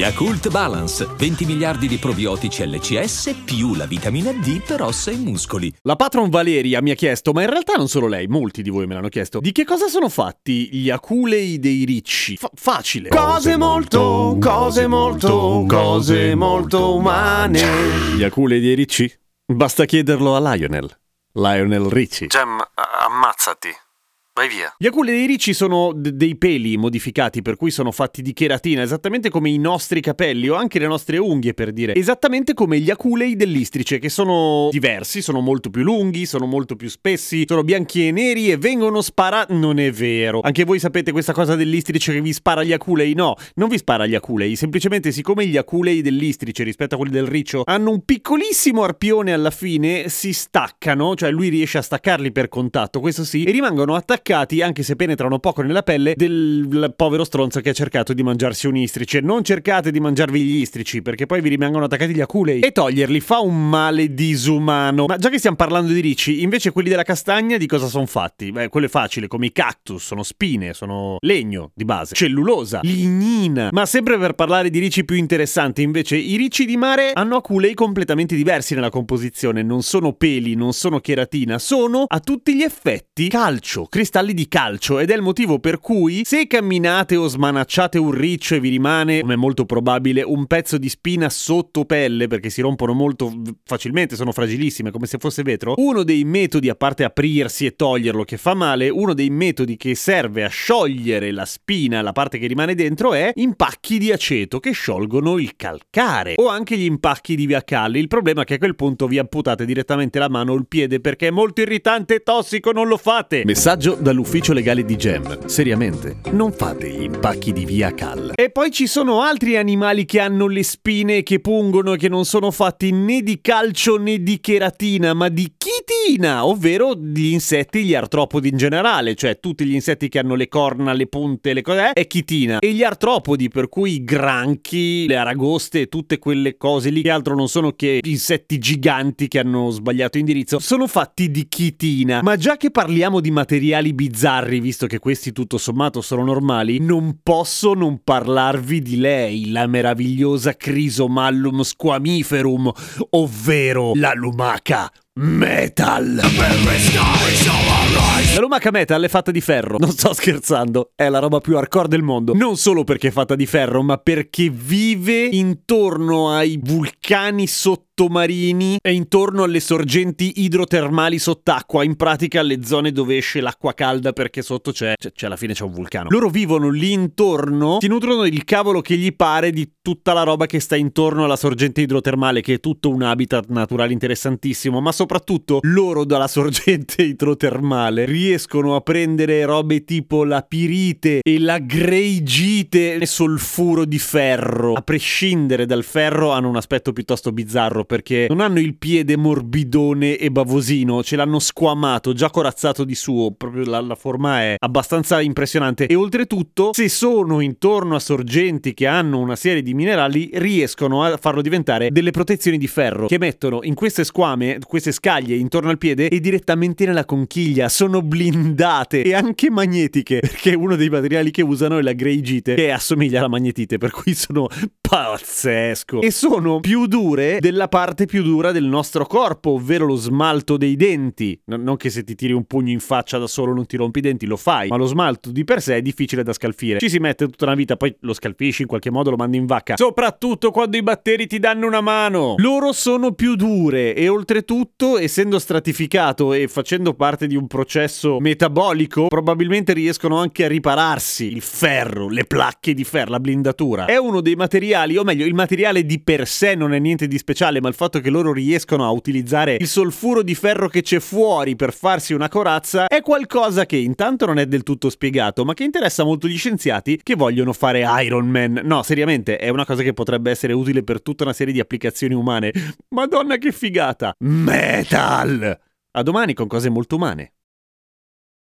Yakult Balance, 20 miliardi di probiotici LCS più la vitamina D per ossa e muscoli. La patron Valeria mi ha chiesto, ma in realtà non solo lei, molti di voi me l'hanno chiesto, di che cosa sono fatti gli aculei dei ricci? Fa- facile. Cose molto, cose molto, cose molto umane. Gli aculei dei ricci? Basta chiederlo a Lionel. Lionel Ricci. Gem, ammazzati. Vai via. Gli aculi dei ricci sono d- dei peli modificati, per cui sono fatti di cheratina, esattamente come i nostri capelli o anche le nostre unghie, per dire. Esattamente come gli aculei dell'istrice, che sono diversi, sono molto più lunghi, sono molto più spessi, sono bianchi e neri e vengono sparati. Non è vero. Anche voi sapete questa cosa dell'istrice che vi spara gli aculei? No, non vi spara gli aculei. Semplicemente, siccome gli aculei dell'istrice rispetto a quelli del riccio hanno un piccolissimo arpione alla fine, si staccano, cioè lui riesce a staccarli per contatto, questo sì, e rimangono attaccati anche se penetrano poco nella pelle, del povero stronzo che ha cercato di mangiarsi un istrice. Non cercate di mangiarvi gli istrici, perché poi vi rimangono attaccati gli aculei. E toglierli fa un male disumano. Ma già che stiamo parlando di ricci, invece quelli della castagna di cosa sono fatti? Beh, quello è facile, come i cactus, sono spine, sono legno di base, cellulosa, lignina. Ma sempre per parlare di ricci più interessanti, invece, i ricci di mare hanno aculei completamente diversi nella composizione. Non sono peli, non sono cheratina, sono a tutti gli effetti calcio, cristallo cristalli di calcio ed è il motivo per cui se camminate o smanacciate un riccio e vi rimane, come è molto probabile, un pezzo di spina sotto pelle perché si rompono molto facilmente, sono fragilissime come se fosse vetro, uno dei metodi, a parte aprirsi e toglierlo che fa male, uno dei metodi che serve a sciogliere la spina, la parte che rimane dentro, è impacchi di aceto che sciolgono il calcare o anche gli impacchi di viacalli. Il problema è che a quel punto vi amputate direttamente la mano o il piede perché è molto irritante e tossico, non lo fate. Messaggio dall'ufficio legale di Gem. Seriamente, non fate gli impacchi di via Cal. E poi ci sono altri animali che hanno le spine che pungono e che non sono fatti né di calcio né di cheratina, ma di chitina, ovvero gli insetti, gli artropodi in generale, cioè tutti gli insetti che hanno le corna, le punte, le cose, è chitina. E gli artropodi, per cui i granchi, le aragoste tutte quelle cose lì, che altro non sono che insetti giganti che hanno sbagliato indirizzo, sono fatti di chitina. Ma già che parliamo di materiali bizzarri, visto che questi tutto sommato sono normali, non posso non parlarvi di lei, la meravigliosa Chrysomallum squamiferum, ovvero la lumaca metal. La lumaca metal è fatta di ferro, non sto scherzando, è la roba più hardcore del mondo. Non solo perché è fatta di ferro, ma perché vive intorno ai vulcani sottomarini e intorno alle sorgenti idrotermali sott'acqua, in pratica alle zone dove esce l'acqua calda perché sotto c'è, c'è, c'è alla fine c'è un vulcano. Loro vivono lì intorno, si nutrono il cavolo che gli pare di tutta la roba che sta intorno alla sorgente idrotermale, che è tutto un habitat naturale interessantissimo, ma soprattutto loro dalla sorgente idrotermale. Riescono a prendere robe tipo la pirite e la greigite e solfuro di ferro. A prescindere dal ferro hanno un aspetto piuttosto bizzarro perché non hanno il piede morbidone e bavosino, ce l'hanno squamato, già corazzato di suo, proprio la, la forma è abbastanza impressionante. E oltretutto se sono intorno a sorgenti che hanno una serie di minerali riescono a farlo diventare delle protezioni di ferro che mettono in queste squame, queste scaglie intorno al piede e direttamente nella conchiglia. Sono blindate e anche magnetiche perché uno dei materiali che usano è la greigite che assomiglia alla magnetite per cui sono pazzesco. E sono più dure della parte più dura del nostro corpo ovvero lo smalto dei denti. No, non che se ti tiri un pugno in faccia da solo non ti rompi i denti lo fai ma lo smalto di per sé è difficile da scalfire. Ci si mette tutta una vita poi lo scalfisci in qualche modo lo mandi in vacca. Soprattutto quando i batteri ti danno una mano. Loro sono più dure e oltretutto essendo stratificato e facendo parte di un processo metabolico probabilmente riescono anche a ripararsi il ferro le placche di ferro la blindatura. È uno dei materiali o meglio il materiale di per sé non è niente di speciale ma il fatto che loro riescono a utilizzare il solfuro di ferro che c'è fuori per farsi una corazza è qualcosa che intanto non è del tutto spiegato ma che interessa molto gli scienziati che vogliono fare Iron Man. No seriamente è una cosa che potrebbe essere utile per tutta una serie di applicazioni umane. Madonna che figata! Metal! A domani con cose molto umane